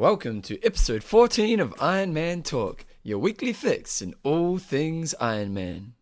Welcome to episode 14 of Iron Man Talk, your weekly fix in all things Iron Man.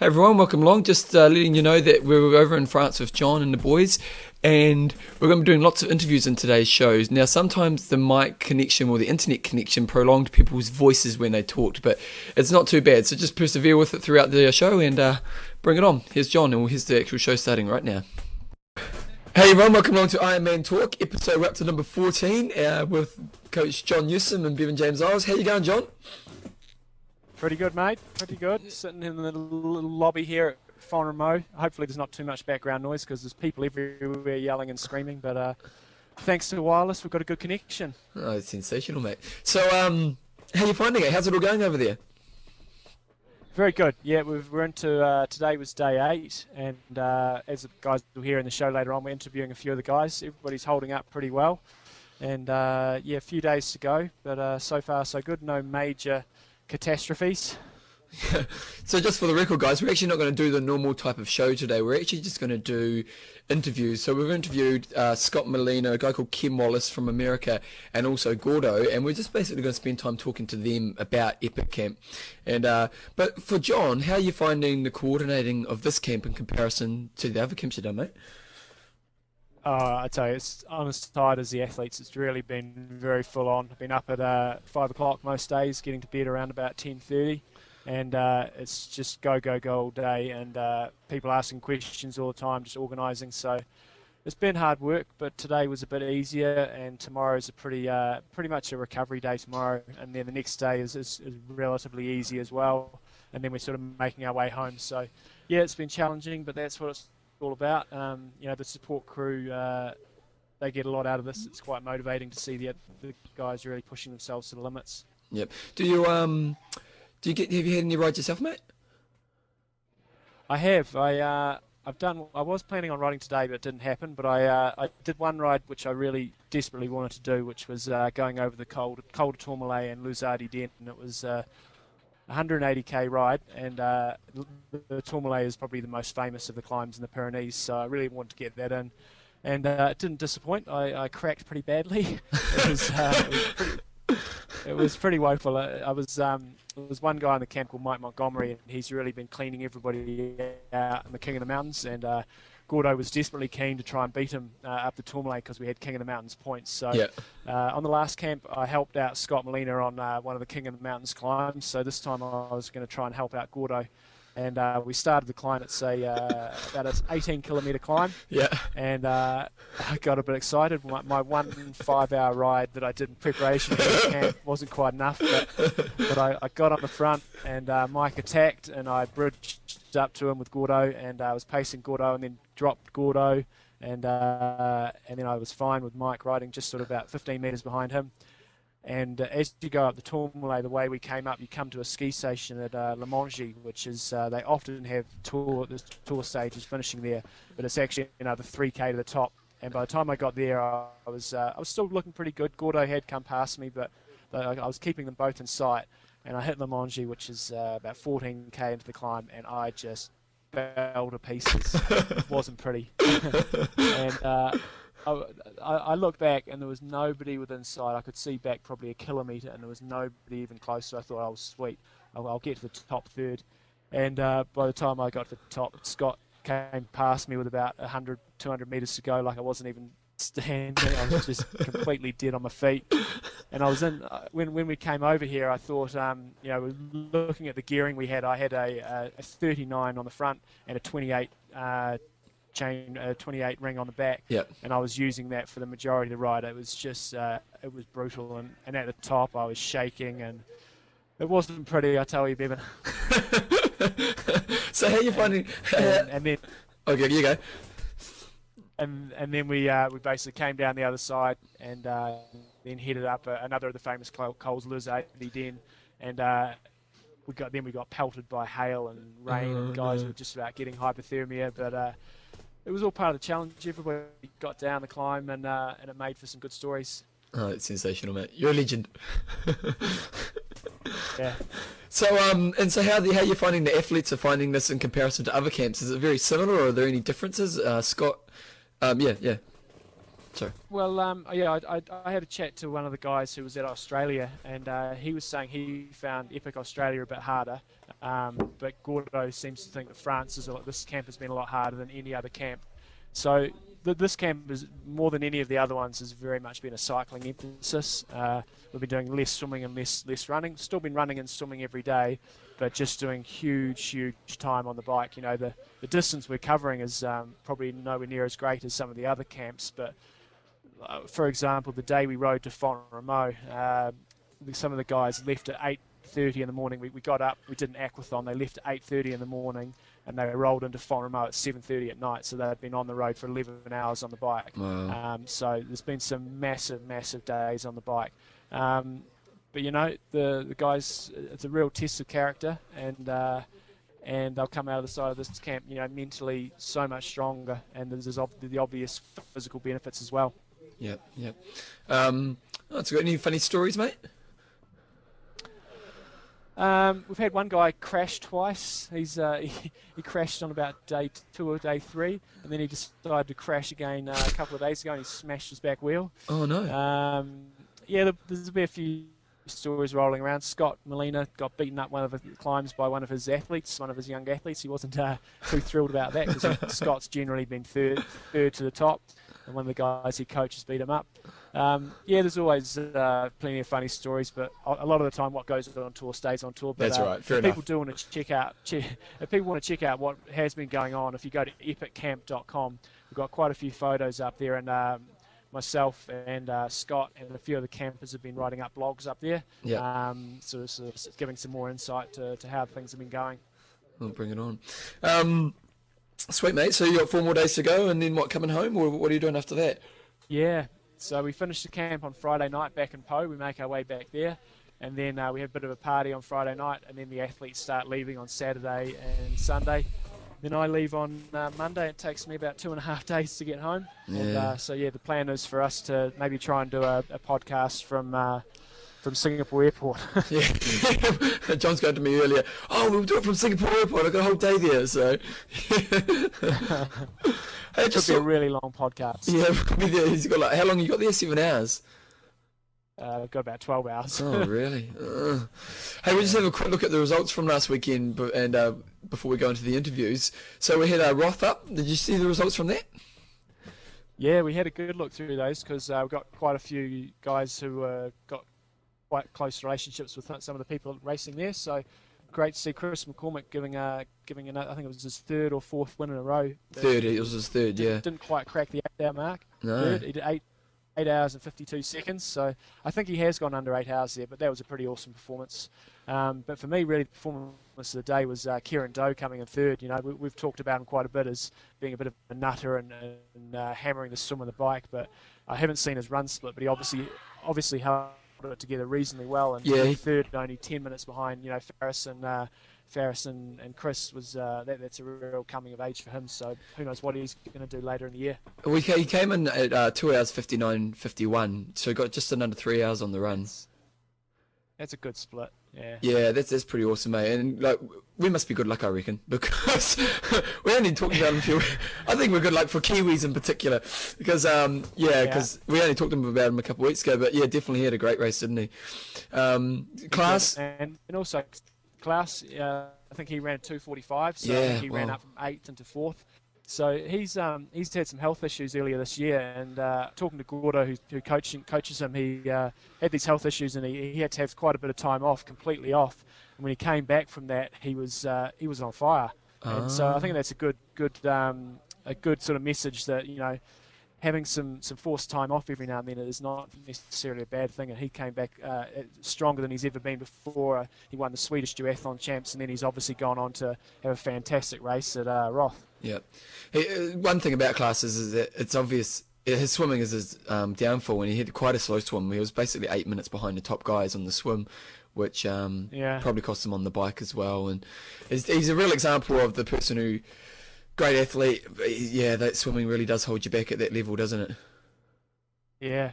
Hey everyone, welcome along. Just uh, letting you know that we're over in France with John and the boys, and we're going to be doing lots of interviews in today's shows. Now, sometimes the mic connection or the internet connection prolonged people's voices when they talked, but it's not too bad. So just persevere with it throughout the show and uh, bring it on. Here's John, and here's the actual show starting right now. Hey everyone, welcome along to Iron Man Talk, episode we're up to number 14 uh, with Coach John Newsom and Bevan James Eyles. How you going, John? Pretty good, mate. Pretty good. Sitting in the little lobby here at Font Romeu. Hopefully, there's not too much background noise because there's people everywhere yelling and screaming. But uh, thanks to the wireless, we've got a good connection. Oh, it's sensational, mate. So, um, how you finding it? How's it all going over there? Very good. Yeah, we've, we're into uh, today was day eight, and uh, as the guys will hear in the show later on, we're interviewing a few of the guys. Everybody's holding up pretty well, and uh, yeah, a few days to go, but uh, so far so good. No major catastrophes. so just for the record, guys, we're actually not going to do the normal type of show today. We're actually just going to do interviews. So we've interviewed uh, Scott Molina, a guy called Kim Wallace from America, and also Gordo, and we're just basically going to spend time talking to them about Epic Camp. And uh, but for John, how are you finding the coordinating of this camp in comparison to the other camps you've done, mate? Uh, I tell you, it's on as tired as the athletes. It's really been very full on. I've been up at uh, five o'clock most days, getting to bed around about ten thirty, and uh, it's just go go go all day, and uh, people asking questions all the time, just organising. So it's been hard work, but today was a bit easier, and tomorrow's a pretty uh, pretty much a recovery day tomorrow, and then the next day is, is, is relatively easy as well, and then we're sort of making our way home. So yeah, it's been challenging, but that's what it's all about. Um, you know, the support crew, uh, they get a lot out of this. It's quite motivating to see the, the guys really pushing themselves to the limits. Yep. Do you um, do you get? Have you had any rides yourself, mate? I have. I uh, I've done. I was planning on riding today, but it didn't happen. But I uh, I did one ride which I really desperately wanted to do, which was uh, going over the cold Col de Tourmalet and Luz Ardiden, and it was uh, 180k ride, and uh, the Tourmalet is probably the most famous of the climbs in the Pyrenees. So I really wanted to get that in, and uh, it didn't disappoint. I, I, cracked pretty badly. it, was, uh, it, was pretty, it was pretty woeful. I was um, was one guy in the camp called Mike Montgomery, and he's really been cleaning everybody out in the King of the Mountains, and uh, Gordo was desperately keen to try and beat him uh, up the Tourmalet because we had King of the Mountains points. So yeah. uh, on the last camp, I helped out Scott Molina on uh, one of the King of the Mountains climbs. So this time I was going to try and help out Gordo. And uh, we started the climb at say uh, about an 18 kilometre climb. Yeah. And uh, I got a bit excited. My, my one five-hour ride that I did in preparation for the camp wasn't quite enough, but, but I, I got on the front and Mike attacked, and I bridged up to him with Gordo, and I was pacing Gordo, and then dropped Gordo, and uh, and then I was fine with Mike riding just sort of about 15 metres behind him. And uh, as you go up the Tourmalet, the way we came up, you come to a ski station at uh, La Mongie, which is uh, they often have tour the tour stages finishing there, but it's actually another 3k to the top. And by the time I got there, I, I was uh, I was still looking pretty good. Gordo had come past me, but I was keeping them both in sight. And I hit La Mongie, which is uh, about 14k into the climb, and I just fell to pieces. it wasn't pretty. and uh, I, I looked back and there was nobody within sight. I could see back probably a kilometre and there was nobody even close. So I thought, oh, sweet, I'll, I'll get to the top third. And uh, by the time I got to the top, Scott came past me with about 100, 200 metres to go, like I wasn't even standing. I was just completely dead on my feet. And I was in uh, when when we came over here. I thought, um, you know, looking at the gearing we had, I had a, a 39 on the front and a 28 uh, chain, a 28 ring on the back. Yep. And I was using that for the majority of the ride. It was just, uh, it was brutal. And, and at the top, I was shaking and. It wasn't pretty, I tell you, Bevan. so how are you finding? And, and then, okay, you go and and then we uh, we basically came down the other side and uh, then headed up uh, another of the famous Cols Luz Ardiden, and uh, we got then we got pelted by hail and rain, and guys were just about getting hypothermia, but. It was all part of the challenge. Everybody got down the climb, and uh, and it made for some good stories. Oh, that's sensational, mate. You're a legend. Yeah. So, um, and so how the, how are you finding the athletes are finding this in comparison to other camps? Is it very similar, or are there any differences? Uh, Scott, um, yeah, yeah. Sorry. Well, um, yeah, I, I, I had a chat to one of the guys who was at Australia, and uh, he was saying he found Epic Australia a bit harder. Um, but Gordo seems to think that France is a lot, this camp has been a lot harder than any other camp. So th- this camp is more than any of the other ones has very much been a cycling emphasis. Uh, we've been doing less swimming and less less running. Still been running and swimming every day, but just doing huge huge time on the bike. You know the the distance we're covering is um, probably nowhere near as great as some of the other camps, but uh, for example, the day we rode to Font Romeu, uh, some of the guys left at 8.30 in the morning. We, we got up, we did an aquathon. They left at 8.30 in the morning and they rolled into Font Romeu at 7.30 at night. So they'd been on the road for 11 hours on the bike. Wow. Um, so there's been some massive, massive days on the bike. Um, but, you know, the, the guys, it's a real test of character and... Uh, and they'll come out of the side of this camp, you know, mentally so much stronger, and there's the obvious physical benefits as well. Yep, yep. Um, oh, that's got any funny stories, mate? Um, we've had one guy crash twice. He's uh, he, he, crashed on about day two or day three, and then he decided to crash again uh, a couple of days ago, and he smashed his back wheel. Oh no! Um, yeah, there's been a few stories rolling around. Scott Molina got beaten up one of the climbs by one of his athletes, one of his young athletes. He wasn't uh, too thrilled about that because Scott's generally been third, third to the top and one of the guys he coaches beat him up. Um, yeah, there's always uh, plenty of funny stories, but a lot of the time, what goes on tour stays on tour. But, That's uh, right. Fair if enough. people do want to check out, che- if people want to check out what has been going on, if you go to epiccamp.com, we've got quite a few photos up there, and um, myself and uh, Scott and a few of the campers have been writing up blogs up there. Yeah. Um, sort, of, sort of giving some more insight to, to how things have been going. We'll bring it on. Um, Sweet mate. So you got four more days to go, and then what? Coming home, or what are you doing after that? Yeah. So we finish the camp on Friday night back in Pau. We make our way back there, and then uh, we have a bit of a party on Friday night, and then the athletes start leaving on Saturday and Sunday. Then I leave on uh, Monday. It takes me about two and a half days to get home. Yeah. And uh, so yeah, the plan is for us to maybe try and do a, a podcast from uh, from Singapore Airport. yeah, John's going to me earlier. Oh, we'll do it from Singapore Airport. I've got a whole day there, so. hey, it could be a really long podcast. Yeah, he's got like how long you got there? Seven hours. Uh, got about 12 hours. oh, really? Uh. Hey, we just have a quick look at the results from last weekend, and uh, before we go into the interviews. So we had uh, Roth up. Did you see the results from that? Yeah, we had a good look through those because uh, we've got quite a few guys who uh, got quite close relationships with some of the people racing there. So great to see Chris McCormack giving a giving another. I think it was his third or fourth win in a row. Third, it was his third. Didn't, yeah, didn't quite crack the eight hour mark. No, third, he did eight eight hours and 52 seconds. So I think he has gone under eight hours there, but that was a pretty awesome performance. Um, but for me, really, the performance of the day was uh, Kieran Doe coming in third. You know, we, have talked about him quite a bit as being a bit of a nutter and, and uh, hammering the swim on the bike, but I haven't seen his run split. But he obviously obviously held it together reasonably well, and yeah. third, only 10 minutes behind. You know, Faris and. Uh, Faris and, and Chris was uh, that, that's a real coming of age for him. So who knows what he's going to do later in the year. We he came in at uh, two hours fifty nine fifty one, so he got just under three hours on the run. That's, that's, a good split. Yeah. Yeah, that's that's pretty awesome, mate. And like we must be good luck, I reckon, because we only talked about him. A few, I think we're good luck for Kiwis in particular, because um yeah, because yeah. we only talked about him a couple of weeks ago. But yeah, definitely he had a great race, didn't he? Um, Clas and and also Clas, uh, I think he ran 245, so yeah, he well. ran up from eighth into fourth. So he's um, he's had some health issues earlier this year, and uh, talking to Gordo, who, who coaching, coaches him, he uh, had these health issues, and he, he had to have quite a bit of time off, completely off. And when he came back from that, he was uh, he was on fire. And so I think that's a good good um, a good sort of message that you know having some, some forced time off every now and then is not necessarily a bad thing. And he came back uh, stronger than he's ever been before. he won the Swedish duathlon champs, and then he's obviously gone on to have a fantastic race at uh, Roth. Yeah. Hey, uh, one thing about Clas's is that it's obvious. His swimming is his um, downfall, and he had quite a slow swim. He was basically eight minutes behind the top guys on the swim, which um, yeah. probably cost him on the bike as well. And he's, he's a real example of the person who great athlete. Yeah, that swimming really does hold you back at that level, doesn't it? Yeah.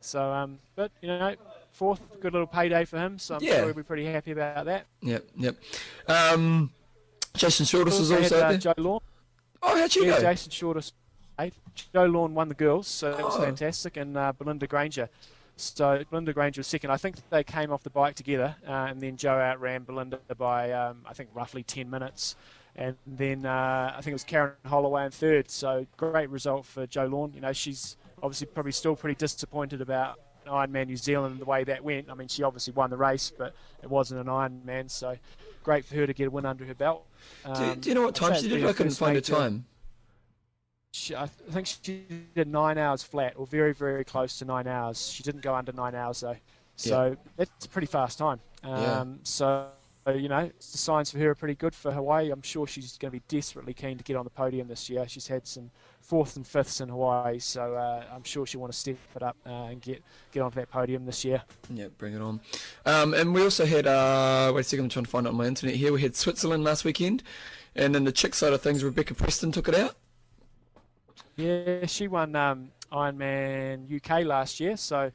So, um, but you know, fourth, good little payday for him. So I'm Yeah. sure he'll be pretty happy about that. Yep, yep. Um, Jason Shortis was Also had, uh, there. Jo Lawn. Oh, how'd you Yeah, go? Jason eighth. Jo Lawn won the girls, so that was Oh. fantastic, and uh, Belinda Granger. So Belinda Granger was second. I think they came off the bike together, uh, and then Jo outran Belinda by um, I think roughly 10 minutes. And then uh, I think it was Karen Holloway in third. So great result for Jo Lawn. You know, she's obviously probably still pretty disappointed about Ironman New Zealand and the way that went. I mean, she obviously won the race, but it wasn't an Ironman. So great for her to get a win under her belt. do, Um, do you know what time she did? I couldn't find a time. she, I think she did nine hours flat, or very, very close to nine hours. She didn't go under nine hours though, so that's a pretty fast time. Um, Yeah. So, you know, the signs for her are pretty good for Hawaii. I'm sure she's going to be desperately keen to get on the podium this year. She's had some fourths and fifths in Hawaii, so uh, I'm sure she'll want to step it up uh, and get get onto that podium this year. Yeah, bring it on. Um, and we also had, uh, wait a second, I'm trying to find it on my internet here. We had Switzerland last weekend. And then the chick side of things, Rebecca Preston took it out. Yeah, she won um, Ironman UK last year, so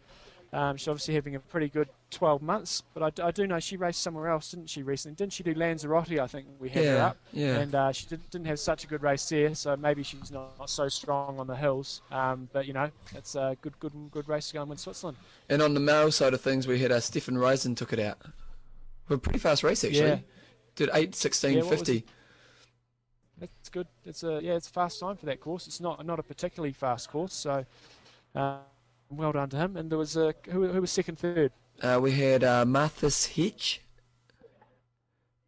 um, she's obviously having a pretty good 12 months. But I do know she raced somewhere else, didn't she, recently? Didn't she do Lanzarote? I think we had her up. yeah. And uh, she did, didn't have such a good race there, so maybe she's not, not so strong on the hills. Um, but, you know, it's a good good, good race to go and win Switzerland. And on the male side of things, we had uh, Stefan Riesen took it out. A pretty fast race, actually. Yeah. Did 8, 16, Yeah, 50. That's good. It's a yeah, it's a fast time for that course. It's not not a particularly fast course, so uh, well done to him. And there was a who, who was second, third. Uh, we had uh, Marthas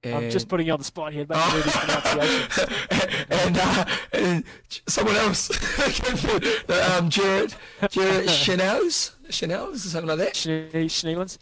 Hitch. I'm just putting you on the spot here, making Oh. these pronunciations. and, uh, and someone else, um, Jared, Jared Chanels, Chanels, or something like that. Schne- Schneelands.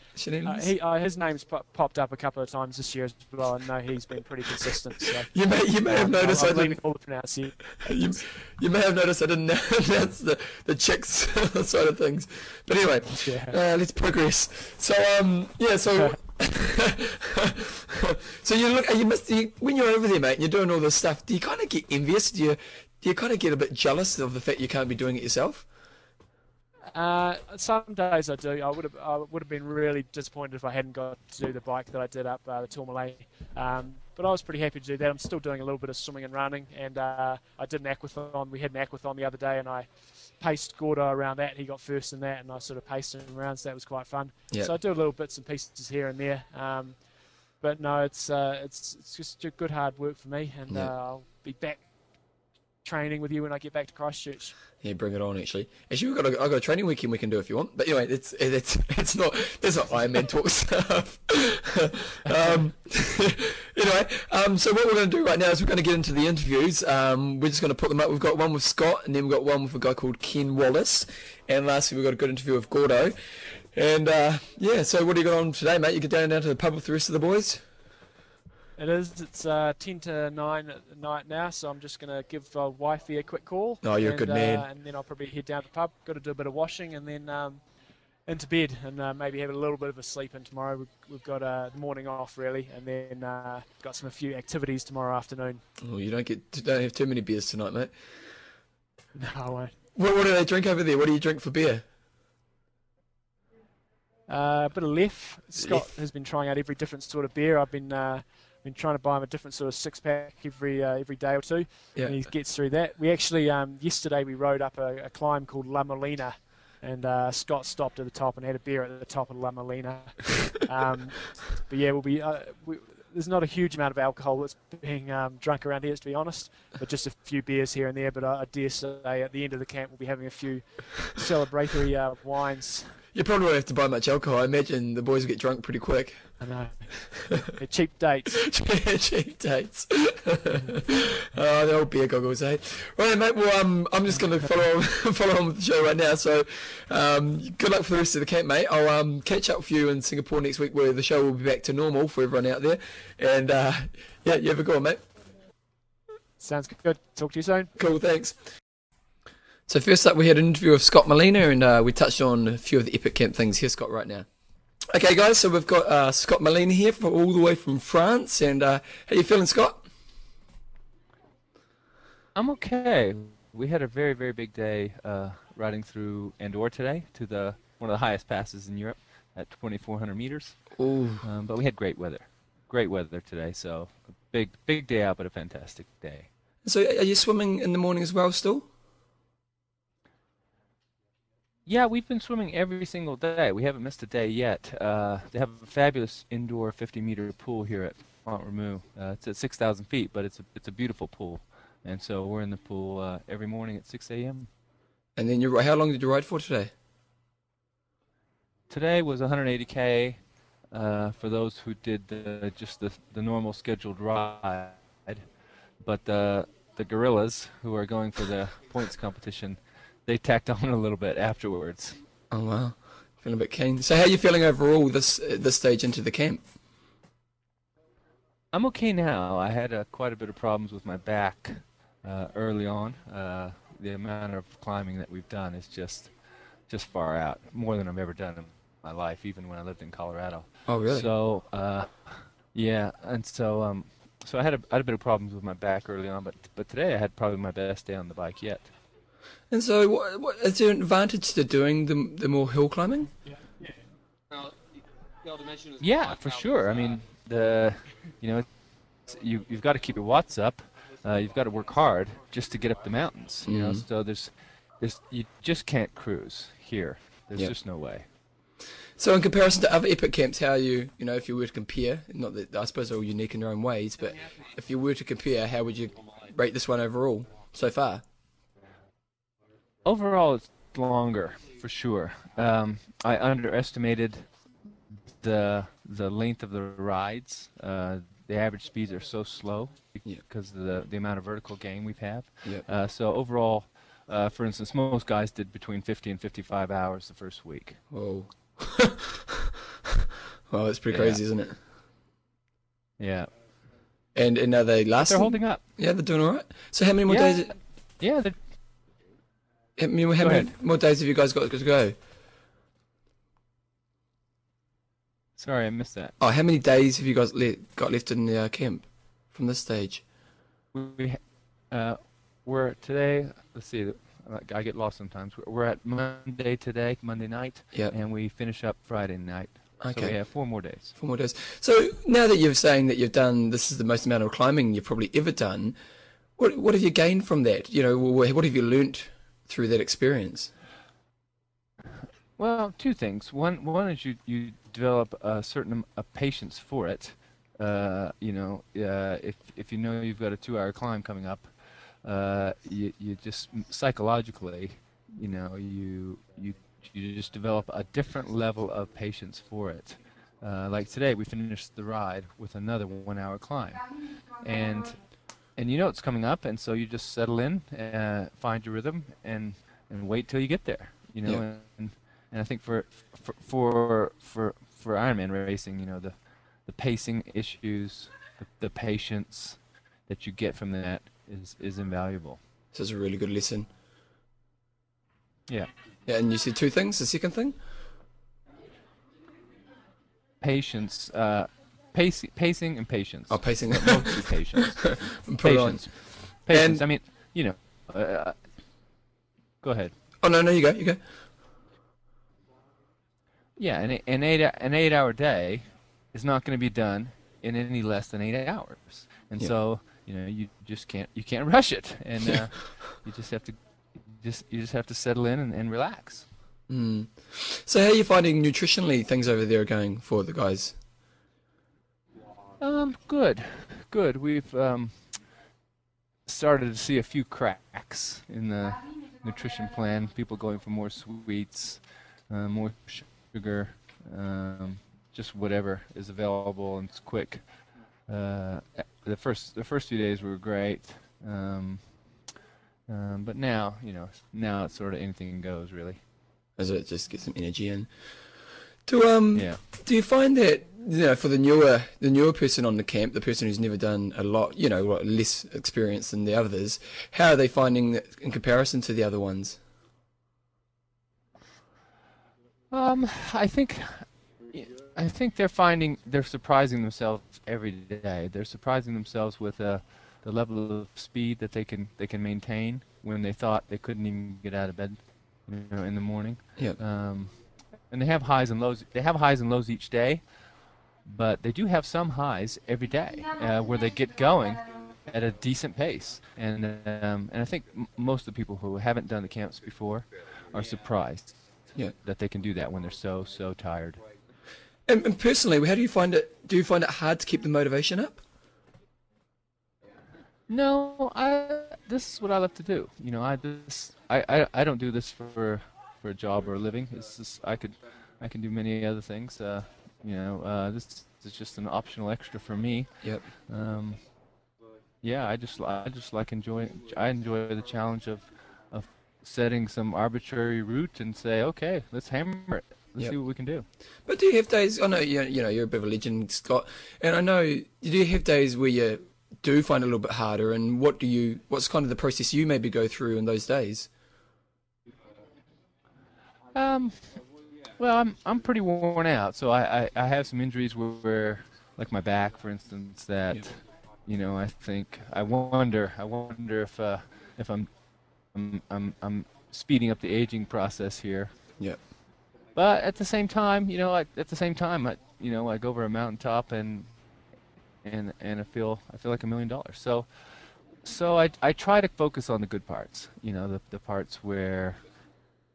Uh, he, uh, his name's po- popped up a couple of times this year as well. I know he's been pretty consistent. So you may, you may have um, noticed I'm I leaving didn't. all the pronunciations. You, you may have noticed I didn't announce the the chicks side of things, but anyway, Yeah. uh, let's progress. So um, yeah, so so you look, you must you, when you're over there, mate, and you're doing all this stuff. Do you kind of get envious? Do you do you kind of get a bit jealous of the fact you can't be doing it yourself? Uh, some days I do. I would have I would have been really disappointed if I hadn't got to do the bike that I did up uh, the Tourmalet. Um, but I was pretty happy to do that. I'm still doing a little bit of swimming and running, and uh, I did an aquathon. We had an aquathon the other day, and I paced Gordo around that. He got first in that, and I sort of paced him around, so that was quite fun. Yeah. So I do a little bits and pieces here and there. Um, but no, it's uh, it's it's just good hard work for me, and Yeah. uh, I'll be back training with you when I get back to Christchurch. Yeah, bring it on. Actually, actually, we've got a, I've got a training weekend we can do if you want. But anyway, it's it's it's not there's not Iron Man talk stuff. um, anyway, um, so what we're going to do right now is we're going to get into the interviews. Um, we're just going to put them up. We've got one with Scott, and then we've got one with a guy called Ken Wallace, and lastly we've got a good interview with Gordo. And uh, yeah, so what do you got on today, mate? You get down down to the pub with the rest of the boys. It is. It's uh, ten to nine at night now, so I'm just gonna give uh, wifey a quick call. Oh, you're a and, good uh, man. and then I'll probably head down to the pub. Got to do a bit of washing, and then um, into bed, and uh, maybe have a little bit of a sleep in tomorrow. We've, we've got uh, the morning off really, and then uh, got some a few activities tomorrow afternoon. Oh, you don't get don't have too many beers tonight, mate. No, I won't. What, what do they drink over there? What do you drink for beer? Uh, a bit of Leffe. Scott Lef. has been trying out every different sort of beer. I've been uh, been trying to buy him a different sort of six pack every uh, every day or two. Yeah. and he gets through that. We actually um, yesterday we rode up a, a climb called La Molina, and uh, Scott stopped at the top and had a beer at the top of La Molina. um, but yeah, we'll be. Uh, we, there's not a huge amount of alcohol that's being um, drunk around here, to be honest, but just a few beers here and there. But I, I dare say at the end of the camp we'll be having a few celebratory uh, wines. You probably won't have to buy much alcohol. I imagine the boys will get drunk pretty quick. I know. They're cheap dates. Cheap dates. oh, the old beer goggles, eh? Right, mate. Well, um, I'm just going to follow on, follow on with the show right now. So, um, good luck for the rest of the camp, mate. I'll um, catch up with you in Singapore next week, where the show will be back to normal for everyone out there. And uh, yeah, you have a good one, mate. Sounds good. Talk to you soon. Cool, thanks. So first up, we had an interview with Scott Molina, and uh, we touched on a few of the Epic Camp things. Here, Scott right now. Okay, guys, so we've got uh, Scott Molina here, from, all the way from France, and uh, how you feeling, Scott? I'm okay. We had a very, very big day uh, riding through Andorra today to the one of the highest passes in Europe at 2,400 meters. Ooh. Um, but we had great weather, great weather today. So a big big day out, but a fantastic day. So are you swimming in the morning as well still? Yeah, we've been swimming every single day. We haven't missed a day yet. Uh, they have a fabulous indoor 50-meter pool here at Font. Uh, it's at 6,000 feet, but it's a it's a beautiful pool, and so we're in the pool uh, every morning at 6 a.m. And then you how long did you ride for today? Today was 180k uh, for those who did the, just the the normal scheduled ride, but the the gorillas who are going for the points competition they tacked on a little bit afterwards. Oh wow, feeling a bit keen. So how are you feeling overall this this stage into the camp? I'm okay now. I had uh, quite a bit of problems with my back uh, early on. Uh, the amount of climbing that we've done is just just far out, more than I've ever done in my life, even when I lived in Colorado. Oh really? So uh, yeah, and so um, so I had a, I had a bit of problems with my back early on, but but today I had probably my best day on the bike yet. And so, what, what, is there an advantage to doing the the more hill climbing? Yeah, for sure. I mean, the you know, you you've got to keep your watts up. Uh, you've got to work hard just to get up the mountains. You know, Mhm. so there's there's you just can't cruise here. There's Yep. just no way. So, in comparison to other epic camps, how are you, you know, if you were to compare, not that I suppose they're all unique in their own ways, but if you were to compare, how would you rate this one overall so far? Overall, it's longer for sure. Um, I underestimated the the length of the rides. Uh, the average speeds are so slow Yeah. because of the the amount of vertical gain we have. Yep. Uh, so overall, uh, for instance, most guys did between 50 and 55 hours the first week. Whoa. well, that's pretty Yeah. crazy, isn't it? Yeah, And and are they lasting? they're holding up. Yeah, they're doing all right. So, how many more Yeah. days? Yeah, they're How many, how many more days have you guys got to go? sorry, I missed that. Oh, how many days have you guys le- got left in the uh, camp from this stage? We uh, we're today. Let's see. I get lost sometimes. We're at Monday today, Monday night, Yep. and we finish up Friday night. Okay. So we have four more days. Four more days. So now that you're saying that you've done, this is the most amount of climbing you've probably ever done. What what have you gained from that? You know, what have you learnt through that experience? Well, two things. One, one is you you develop a certain a patience for it. Uh, you know, uh, if if you know you've got a two-hour climb coming up, uh, you you just psychologically, you know, you you you just develop a different level of patience for it. Uh, like today, we finished the ride with another one-hour climb, and and you know it's coming up, and so you just settle in, uh, find your rhythm, and and wait till you get there. You know, Yeah. and and I think for for for for, for Ironman racing, you know, the the pacing issues, the, the patience that you get from that is is invaluable. This is a really good lesson. Yeah, Yeah, and you said two things. The second thing, patience, uh, pacing, pacing, and patience. oh, pacing. Mostly patience. Patience. Patience. And- I mean, you know. Uh, go ahead. Oh no, no, you go, you go. Yeah, an, an eight an eight hour day is not going to be done in any less than eight hours, and Yeah. so you know you just can't you can't rush it, and uh, you just have to just you just have to settle in and, and relax. Mm. So, how are you finding nutritionally things over there are going for the guys? Um, good, good. We've um, started to see a few cracks in the nutrition plan. People going for more sweets, uh, more sugar, um, just whatever is available and it's quick. Uh, the first the first few days were great, um, um, but now you know now it's sort of anything goes really. As it just get some energy in. Do um Yeah. do you find that you know for the newer the newer person on the camp, the person who's never done a lot, you know, less experience than the others, how are they finding in comparison to the other ones? Um, I think, I think they're finding they're surprising themselves every day. They're surprising themselves with uh, the level of speed that they can they can maintain when they thought they couldn't even get out of bed, you know, in the morning. Yep. Um, and they have highs and lows. They have highs and lows each day, but they do have some highs every day uh, where they get going at a decent pace. And um, and I think m- most of the people who haven't done the camps before are surprised Yeah. that they can do that when they're so so tired. And, and personally, how do you find it? Do you find it hard to keep the motivation up? No, I. This is what I love to do. You know, I this I, I, I don't do this for for a job or a living. It's just I could I can do many other things. Uh, you know, uh, this is just an optional extra for me. Yep. Um, yeah, I just I just like enjoy I enjoy the challenge of of setting some arbitrary route and say, okay, let's hammer it. Let's Yep. see what we can do. But do you have days? I know you, you know you're a bit of a legend, Scott, and I know do you have days where you do find it a little bit harder? And what do you? What's kind of the process you maybe go through in those days? Um, well, I'm I'm pretty worn out, so I, I, I have some injuries where, like my back, for instance, that Yep. you know I think I wonder I wonder if uh if I'm I'm I'm, I'm speeding up the aging process here. Yep. But at the same time, you know, I, at the same time, I you know I go over a mountaintop and and and I feel I feel like a million dollars. So so I I try to focus on the good parts. You know, the the parts where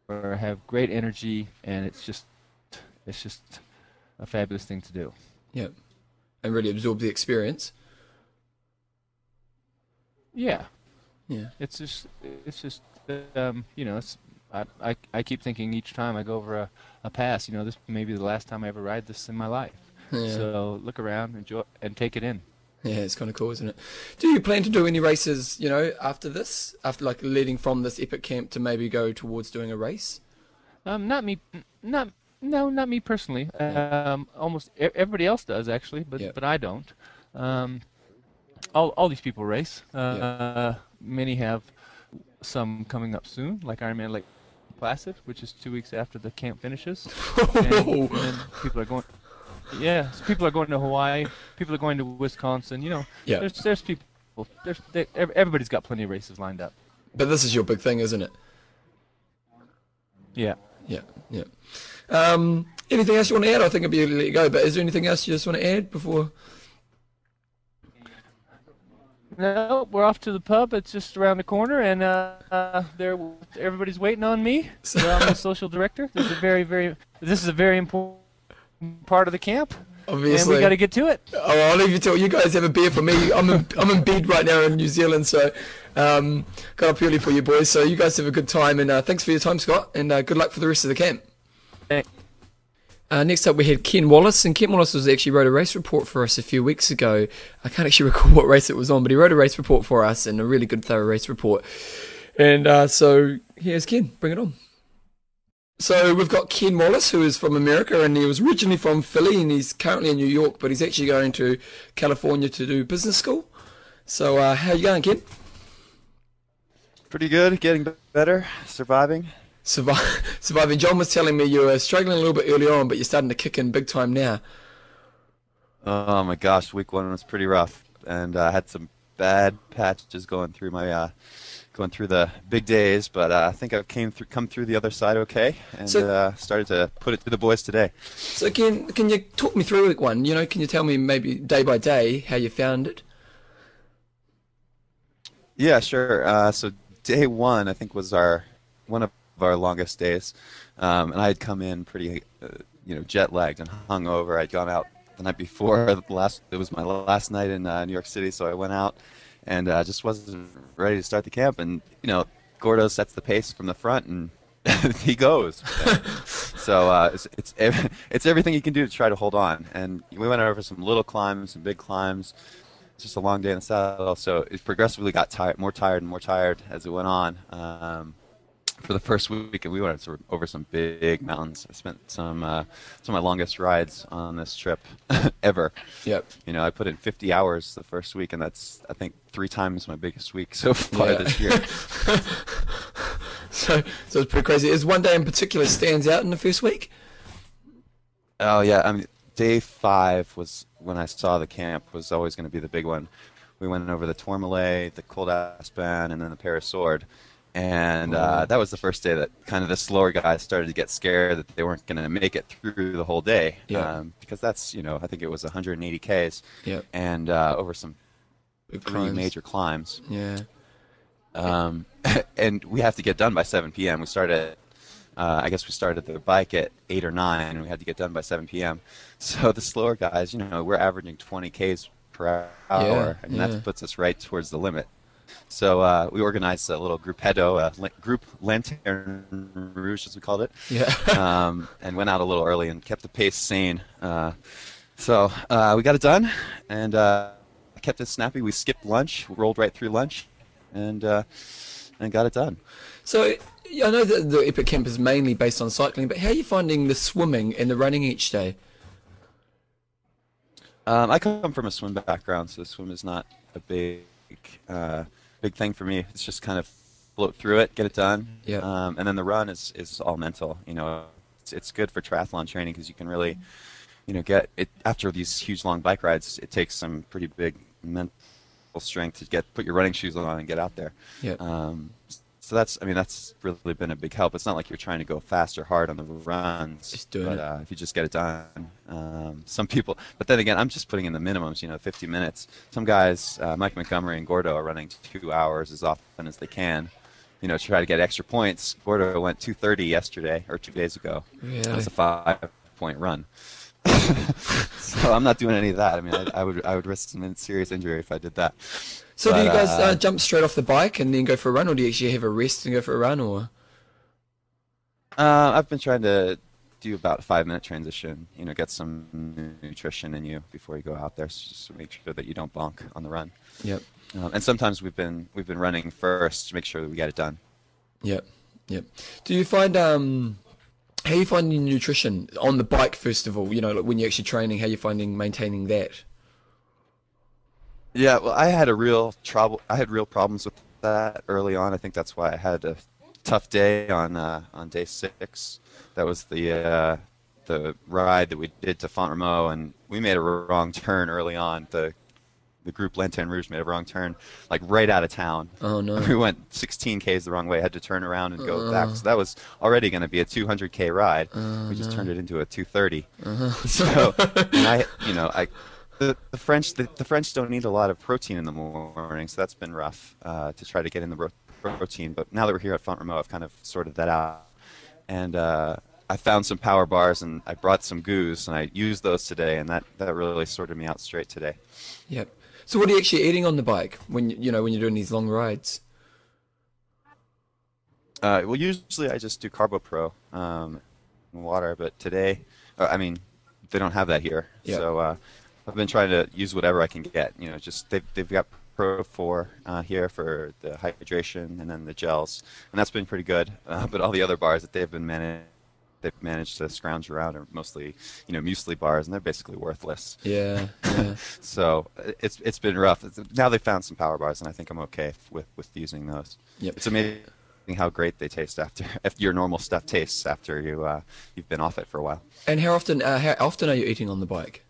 where I have great energy and it's just it's just a fabulous thing to do. Yep. And really absorb the experience. Yeah, Yeah. it's just it's just um, you know it's I, I I keep thinking each time I go over a, a pass, you know, this may be the last time I ever ride this in my life. Yeah. So look around, enjoy, and take it in. Yeah, it's kind of cool, isn't it? Do you plan to do any races, you know, after this? After like leading from this epic camp to maybe go towards doing a race? Um, not me, not no, not me personally. Um, almost everybody else does actually, but Yeah. but I don't. Um, all all these people race. Uh, Many have some coming up soon, like Ironman Lake Placid, which is two weeks after the camp finishes. and, and people are going. Yeah, so people are going to Hawaii. People are going to Wisconsin. You know, Yeah. there's there's people. There's there, everybody's got plenty of races lined up. But this is your big thing, isn't it? Yeah. Yeah, yeah. Um, anything else you want to add? I think I'll be let you go. But is there anything else you just want to add before? No, we're off to the pub. It's just around the corner, and uh, uh, there, everybody's waiting on me. So I'm the social director. This is a very, very, this is a very important part of the camp, and Obviously. we got to get to it. Oh, I'll leave you to it. You guys have a beer for me. I'm in, I'm in bed right now in New Zealand, so um, got up early for you boys. So you guys have a good time, and uh, thanks for your time, Scott, and uh, good luck for the rest of the camp. Thank- Uh, next up, we had Ken Wallace, and Ken Wallace was actually wrote a race report for us a few weeks ago. I can't actually recall what race it was on, but he wrote a race report for us, and a really good, thorough race report. And uh, so here's Ken. Bring it on. So we've got Ken Wallace, who is from America, and he was originally from Philly, and he's currently in New York, but he's actually going to California to do business school. So uh, how you going, Ken? Pretty good, getting better, surviving. Survive, surviving. John was telling me you were struggling a little bit early on, but you're starting to kick in big time now. Oh my gosh, week one was pretty rough, and I had some bad patches going through my uh, going through the big days. But uh, I think I came through, come through the other side okay, and So- uh, started to put it to the boys today. So can can you talk me through one? You know, can you tell me maybe day by day how you found it? Yeah, sure. Uh, so day one, I think, was our one of our longest days, um, and I had come in pretty, uh, you know, jet lagged and hungover. I'd gone out the night before. The last it was my last night in uh, New York City, so I went out and uh, just wasn't ready to start the camp. And you know, Gordo sets the pace from the front, and he goes. so uh, it's it's ev- it's everything you can do to try to hold on. And we went over some little climbs, some big climbs. It's just a long day in the saddle, so it progressively got tired, more tired and more tired as it went on. Um, for the first week, we went over some big mountains. I spent some uh, some of my longest rides on this trip ever. Yep. You know, I put in 50 hours the first week, and that's I think three times my biggest week so far Yeah. this year. So so it's pretty crazy. Is one day in particular stands out in the first week? Oh yeah, I mean, day five was when I saw the camp was always going to be the big one. We went over the Tourmalet, the Col d'Aspin, and then the Peyresourde, and uh, that was the first day that kind of the slower guys started to get scared that they weren't going to make it through the whole day. Yeah. Um, because that's you know I think it was 180 Ks. Yeah. And uh, over some three major climbs. Yeah. Um, and we have to get done by 7 p.m. We started, uh, I guess we started the bike at 8 or 9, and we had to get done by 7 p.m. So the slower guys, you know, we're averaging 20 Ks per hour, and yeah. that puts us right towards the limit. So uh, we organized a little gruppetto, a group lanterne rouge, as we called it, Yeah. um, and went out a little early and kept the pace sane. Uh, so uh, we got it done, and uh, kept it snappy. We skipped lunch, rolled right through lunch, and uh, and got it done. So I know that the Epic Camp is mainly based on cycling, but how are you finding the swimming and the running each day? Um, I come from a swim background, so swim is not a big uh, big thing for me. It's just kind of float through it, get it done. Yeah. Um, and then the run is, is all mental. You know, it's, it's good for triathlon training because you can really, you know, get it after these huge long bike rides. It takes some pretty big mental strength to get put your running shoes on and get out there. Yeah. Um, so that's, I mean, that's really been a big help. It's not like you're trying to go fast or hard on the runs. Just doing but, it. Uh, if you just get it done. Um, some people, but then again, I'm just putting in the minimums. You know, 50 minutes. Some guys, uh, Mike Montgomery and Gordo, are running two hours as often as they can. You know, to try to get extra points. Gordo went 2:30 yesterday or two days ago. Really? That's a five-point run. so I'm not doing any of that. I mean, I, I would I would risk some serious injury if I did that. So do you guys uh, uh, jump straight off the bike and then go for a run, or do you actually have a rest and go for a run, or? Uh, I've been trying to do about a five-minute transition. You know, get some nutrition in you before you go out there, so just to make sure that you don't bonk on the run. Yep. Um, and sometimes we've been we've been running first to make sure that we get it done. Yep. Yep. Do you find um how you finding nutrition on the bike first of all? You know, like when you're actually training, how you finding maintaining that? Yeah, well, I had a real trouble. I had real problems with that early on. I think that's why I had a tough day on uh, on day six. That was the uh, the ride that we did to Font Romeu, and we made a wrong turn early on. The the group Lanterne Rouge made a wrong turn, like right out of town. Oh no. We went 16 k's the wrong way. Had to turn around and go back. So that was already going to be a 200 k ride. we just turned it into a 230. So, and I, you know, I, the, the French, the, the French don't eat a lot of protein in the morning, so that's been rough uh, to try to get in the ro- protein. But now that we're here at Font Romeu, I've kind of sorted that out, and uh, I found some power bars and I brought some goos and I used those today, and that that really sorted me out straight today. Yep. So what are you actually eating on the bike when you you know when you're doing these long rides? Uh, well, usually I just do Carbo Pro um, water, but today, uh, I mean, they don't have that here. Yeah. So uh, I've been trying to use whatever I can get. You know, just they've they've got Pro 4 uh, here for the hydration and then the gels, and that's been pretty good. Uh, but all the other bars that they've been managed. They've managed to scrounge around are mostly, you know, muesli bars, and they're basically worthless. Yeah. Yeah. So it's it's been rough. Now they found some power bars, and I think I'm okay with with using those. Yep. It's amazing how great they taste after if your normal stuff tastes after you uh, you've been off it for a while. and how often uh, how often are you eating on the bike?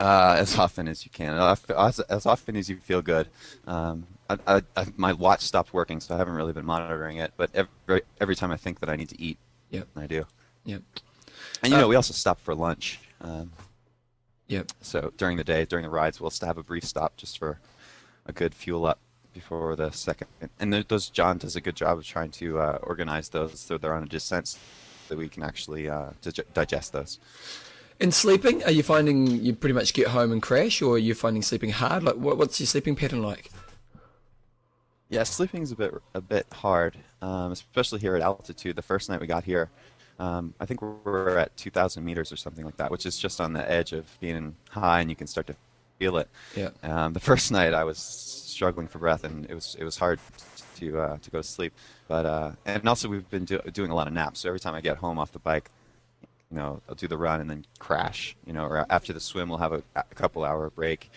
Uh, as often as you can, as, as often as you feel good. Um, I, I, my watch stopped working, so I haven't really been monitoring it. But every every time I think that I need to eat, Yep. I do. Yep. And you know, Uh, we also stop for lunch. Um, Yep. So during the day, during the rides, we'll have a brief stop just for a good fuel up before the second. And those John does a good job of trying to uh, organize those so they're on a descent so that we can actually uh, digest those. And sleeping, are you finding you pretty much get home and crash, or are you finding sleeping hard? Like, what, what's your sleeping pattern like? Yeah, sleeping is a bit a bit hard, um, especially here at altitude. The first night we got here, um, I think we're at 2,000 meters or something like that, which is just on the edge of being high, and you can start to feel it. Yeah. Um, the first night I was struggling for breath, and it was it was hard to uh, to go to sleep. But uh, and also we've been do- doing a lot of naps. So every time I get home off the bike, you know, I'll do the run and then crash. You know, or after the swim, we'll have a, a couple hour break,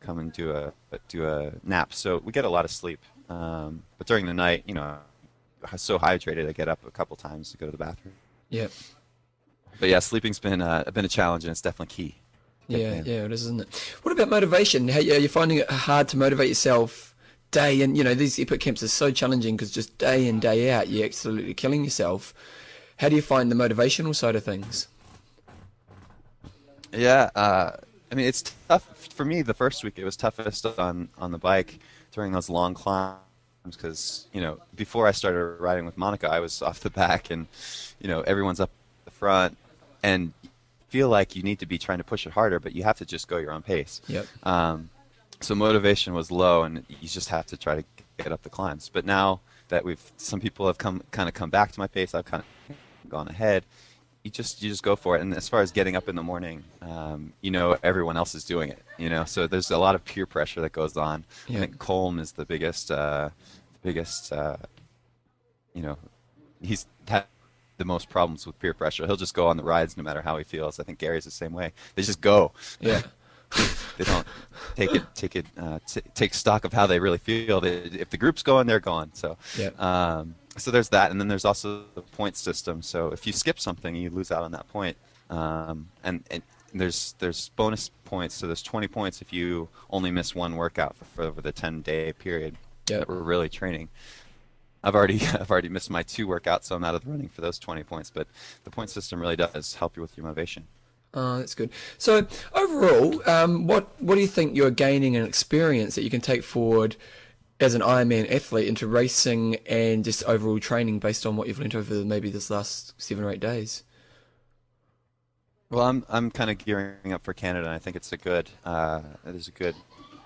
come and do a do a nap. So we get a lot of sleep. Um, but during the night, you know, I'm so hydrated, I get up a couple times to go to the bathroom. Yep. But yeah, sleeping's been uh, been a challenge, and it's definitely key. Yeah, Yeah. it is, isn't it? What about motivation? How are you finding it hard to motivate yourself day and you know these epic camps are so challenging because just day in day out you're absolutely killing yourself. How do you find the motivational side of things? Yeah, uh, I mean it's tough for me. The first week it was toughest on on the bike during those long climbs because you know before I started riding with Monica, I was off the back and you know everyone's up the front and feel like you need to be trying to push it harder, but you have to just go your own pace. Yep. Um, so motivation was low, and you just have to try to get up the climbs. But now that we've some people have come kind of come back to my pace, I've kind of gone ahead. You just you just go for it. And as far as getting up in the morning, um, you know everyone else is doing it. You know, so there's a lot of peer pressure that goes on. Yeah. I think Colm is the biggest, uh, biggest, uh, you know, he's had the most problems with peer pressure. He'll just go on the rides no matter how he feels. I think Gary's the same way. They just go. Yeah. they don't take it take it uh, t- take stock of how they really feel. They, if the group's going, they're gone. So Yeah. um, so there's that, and then there's also the point system. So if you skip something, you lose out on that point. Um, and, and there's there's bonus points. So there's 20 points if you only miss one workout for, for over the 10 day period Yeah. that we're really training. I've already I've already missed my two workouts, so I'm out of the running for those 20 points. But the point system really does help you with your motivation. Oh, that's good. So overall, um, what what do you think you're gaining in experience that you can take forward as an Ironman athlete into racing and just overall training based on what you've learned over maybe this last seven or eight days? Well, I'm I'm kind of gearing up for Canada, and I think it's a good uh, there's a good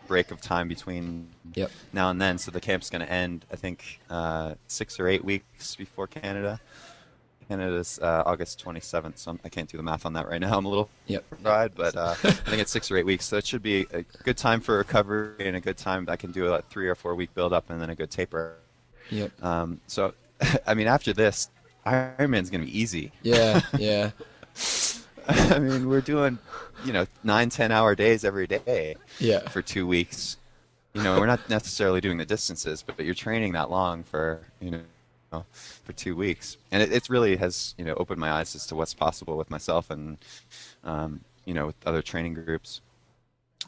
break of time between Yep. now and then. So the camp's going to end, I think, uh, six or eight weeks before Canada. Canada's uh, August 27th, so I'm, I can't do the math on that right now. I'm a little Yep. fried, but uh, I think it's six or eight weeks, so it should be a good time for recovery and a good time. I can do a three or four week build up and then a good taper. Yep. Um, so, I mean, after this, Ironman's going to be easy. Yeah. Yeah. I mean, we're doing, you know, nine, ten hour days every day Yeah. for two weeks. You know, we're not necessarily doing the distances, but, but you're training that long for, you know, for two weeks. And it, it really has, you know, opened my eyes as to what's possible with myself and, um, you know, with other training groups.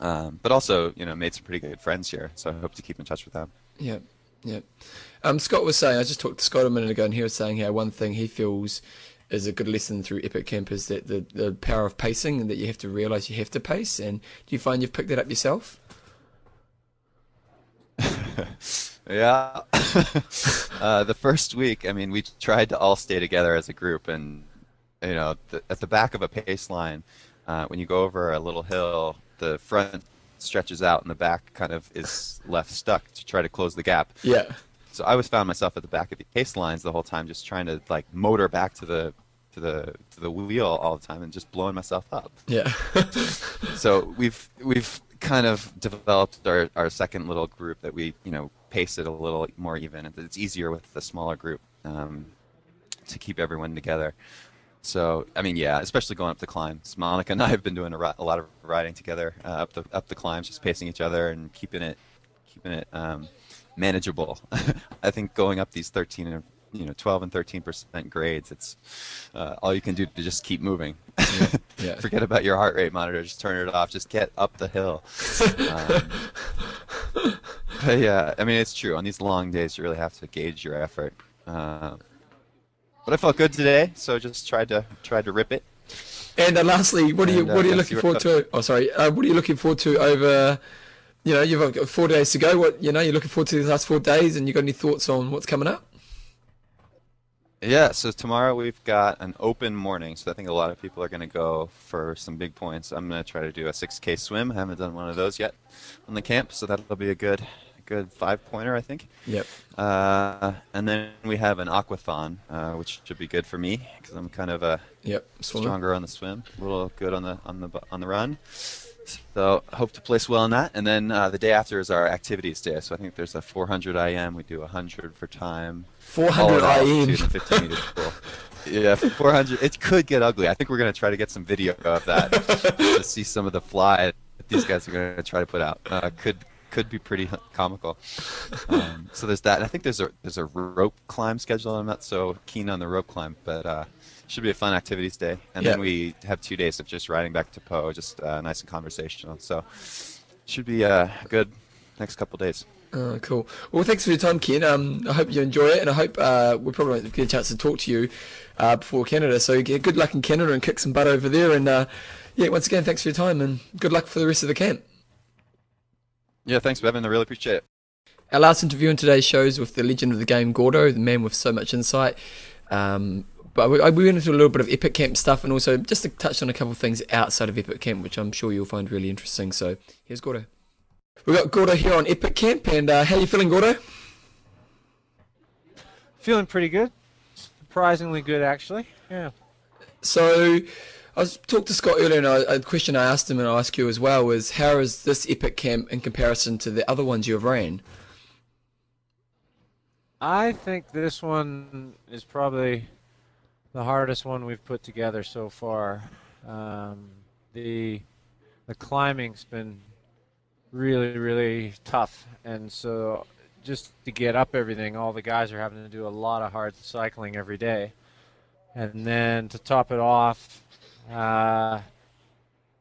Um, but also, you know, made some pretty good friends here, so I hope to keep in touch with them. Yeah, yeah. Um, Scott was saying, I just talked to Scott a minute ago, and he was saying how one thing he feels is a good lesson through Epic Camp is that the, the power of pacing and that you have to realize you have to pace. And do you find you've picked that up yourself? Yeah. uh, the first week, I mean, we tried to all stay together as a group, and you know, the, at the back of a pace line, uh, when you go over a little hill, the front stretches out, and the back kind of is left stuck to try to close the gap. Yeah. So I was found myself at the back of the pace lines the whole time, just trying to like motor back to the to the to the wheel all the time, and just blowing myself up. Yeah. so we've we've kind of developed our, our second little group that we you know pace it a little more even. It's easier with the smaller group um, to keep everyone together. So I mean, yeah, especially going up the climbs. Monica and I have been doing a, ri- a lot of riding together uh, up the up the climbs, just pacing each other and keeping it keeping it um, manageable. I think going up these 13 and you know 12 and 13 percent grades, it's uh, all you can do to just keep moving. yeah. Forget about your heart rate monitor. Just turn it off. Just get up the hill. Um, but yeah, I mean it's true. On these long days, you really have to gauge your effort. Uh, but I felt good today, so just tried to tried to rip it. And uh, lastly, what are you And, uh, what are you looking forward to? Oh, sorry. Uh, what are you looking forward to over? You know, you've got four days to go. What you know, you're looking forward to these last four days, and you got any thoughts on what's coming up? Yeah, so tomorrow we've got an open morning, so I think a lot of people are going to go for some big points. I'm going to try to do a 6K swim. I haven't done one of those yet on the camp, so that'll be a good, good five pointer, I think. Yep. Uh, and then we have an aquathon, uh, which should be good for me because I'm kind of a Yep. Swimmer. stronger on the swim, a little good on the on the on the run. So hope to place well in that. And then uh, the day after is our activities day. So I think there's a 400 IM. We do 100 for time. Four all hundred at IM. altitude and 15 meters pool. Yeah, 400. It could get ugly. I think we're going to try to get some video of that to see some of the fly that these guys are going to try to put out. Uh, could could be pretty comical. Um, so there's that. And I think there's a there's a rope climb schedule. I'm not so keen on the rope climb, but uh, should be a fun activities day. And Yeah. then we have two days of just riding back to Pau, just uh, nice and conversational. So should be uh, a good next couple days. Oh, cool. Well, thanks for your time, Ken. Um, I hope you enjoy it, and I hope uh, we probably won't get a chance to talk to you uh, before Canada. So yeah, good luck in Canada and kick some butt over there. And uh, yeah, once again, thanks for your time, and good luck for the rest of the camp. Yeah, thanks, Bevan. I really appreciate it. Our last interview in today's show is with the legend of the game, Gordo, the man with so much insight. Um, but we, we went into a little bit of Epic Camp stuff and also just to touch on a couple of things outside of Epic Camp, which I'm sure you'll find really interesting. So here's Gordo. We've got Gordo here on Epic Camp, and uh, how are you feeling, Gordo? Feeling pretty good. Surprisingly good, actually. Yeah. So, I was talked to Scott earlier, and I, a question I asked him, and I'll ask you as well, was how is this Epic Camp in comparison to the other ones you've ran? I think this one is probably the hardest one we've put together so far. Um, the the climbing's been really, really tough. And so just to get up everything, all the guys are having to do a lot of hard cycling every day. And then to top it off, uh,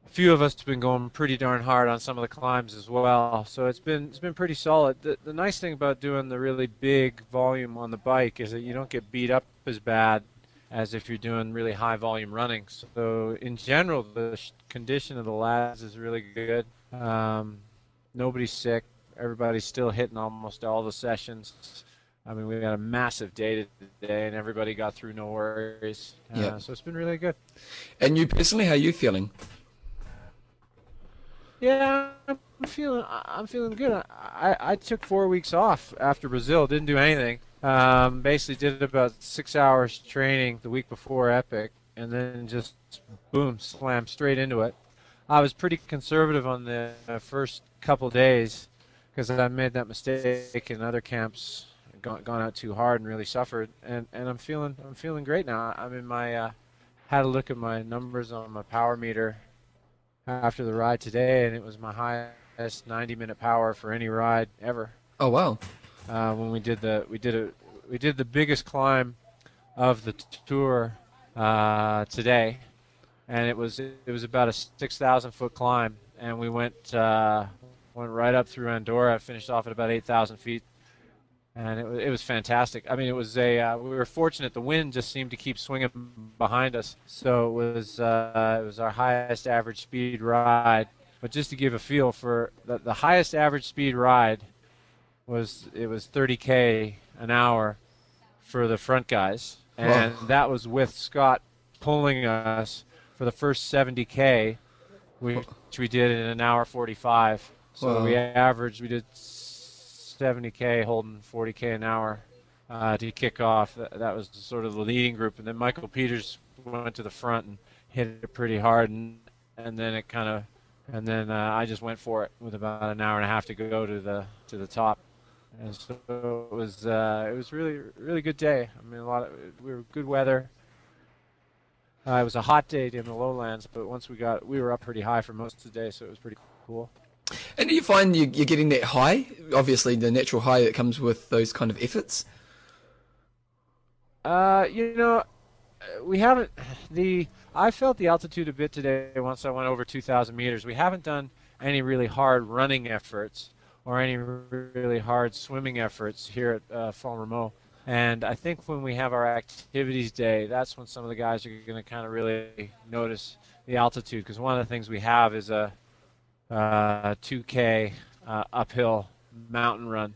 a few of us have been going pretty darn hard on some of the climbs as well. So it's been it's been pretty solid. The, the nice thing about doing the really big volume on the bike is that you don't get beat up as bad as if you're doing really high volume running. So in general, the condition of the lads is really good. Um, nobody's sick. Everybody's still hitting almost all the sessions. I mean, we had a massive day today, and everybody got through no worries. Uh, yeah. So it's been really good. And you personally, how are you feeling? Yeah, I'm feeling. I'm feeling good. I, I took four weeks off after Brazil. Didn't do anything. Um, basically, did about six hours training the week before Epic, and then just boom, slammed straight into it. I was pretty conservative on the uh, first couple days because I made that mistake in other camps, gone, gone out too hard and really suffered. And, and I'm feeling I'm feeling great now. I'm in my uh, had a look at my numbers on my power meter after the ride today, and it was my highest 90-minute power for any ride ever. Oh wow! Uh, when we did the we did a we did the biggest climb of the tour uh, today and it was it was about a 6,000 foot climb, and we went uh, went right up through Andorra, finished off at about 8,000 feet, and it was it was fantastic. I mean, it was a uh, we were fortunate. The wind just seemed to keep swinging behind us, so it was uh, it was our highest average speed ride. But just to give a feel for the, the highest average speed ride was it was 30k an hour for the front guys, and that was with Scott pulling us for the first 70k, which we did in an hour 45. So wow. we averaged, we did 70k holding 40k an hour uh, to kick off. That, that, was sort of the leading group, and then Michael Peters went to the front and hit it pretty hard, and and then it kind of, and then uh, I just went for it with about an hour and a half to go to the to the top. And so it was uh, it was really really good day. I mean a lot of we were good weather. Uh, it was a hot day in the lowlands, but once we got, we were up pretty high for most of the day, so it was pretty cool. And do you find you, are getting that high? Obviously, the natural high that comes with those kind of efforts. Uh, you know, we haven't the. I felt the altitude a bit today once I went over 2,000 meters. We haven't done any really hard running efforts or any really hard swimming efforts here at uh, Romeu. And I think when we have our activities day, that's when some of the guys are going to kind of really notice the altitude. Because one of the things we have is a uh, 2K uh, uphill mountain run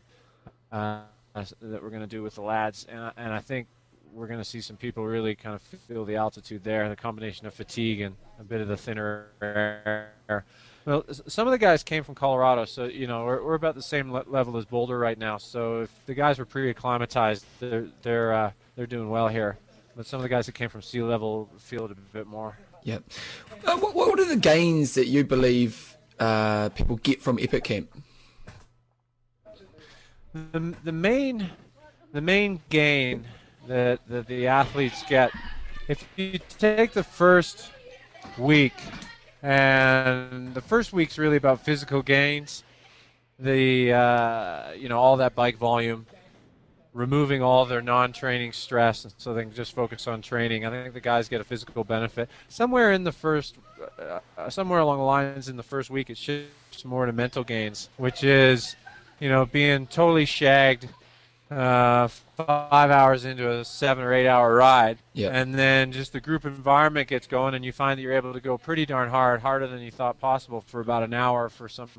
uh, that we're going to do with the lads. And, and I think we're going to see some people really kind of feel the altitude there, the combination of fatigue and a bit of the thinner air. Well, some of the guys came from Colorado, so you know we're, we're about the same le- level as Boulder right now. So if the guys were pre-acclimatized, they're they're uh, they're doing well here. But some of the guys that came from sea level feel it a bit more. Yep. Uh, what, what are the gains that you believe uh, people get from Epic Camp? The, the main the main gain that, that the athletes get if you take the first week and the first week's really about physical gains. The uh, you know all that bike volume, removing all their non-training stress, so they can just focus on training. I think the guys get a physical benefit. Somewhere in the first, uh, somewhere along the lines in the first week, it shifts more to mental gains, which is you know, being totally shagged uh, five hours into a seven or eight hour ride, Yeah. and then just the group environment gets going, and you find that you're able to go pretty darn hard, harder than you thought possible for about an hour for some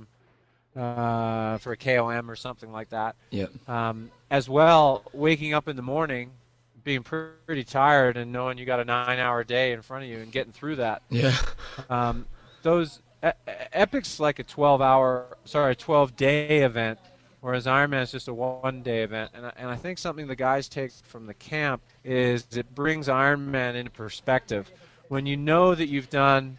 uh, for a KOM or something like that. Yeah. Um, as well, waking up in the morning, being pr- pretty tired, and knowing you got a nine-hour day in front of you, and getting through that. Yeah. Um, those Epic's like a 12-hour, sorry, a 12-day event, whereas Ironman is just a one-day event. And I, and I think something the guys take from the camp is it brings Ironman into perspective. When you know that you've done,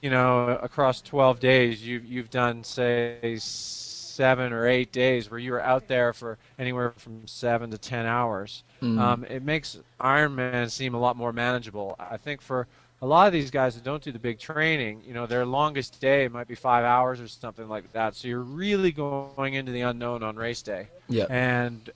you know, across 12 days, you've you've done say seven or eight days where you were out there for anywhere from seven to 10 hours. Mm. Um, it makes Ironman seem a lot more manageable. I think for a lot of these guys that don't do the big training, you know, their longest day might be five hours or something like that. So you're really going into the unknown on race day. Yeah. And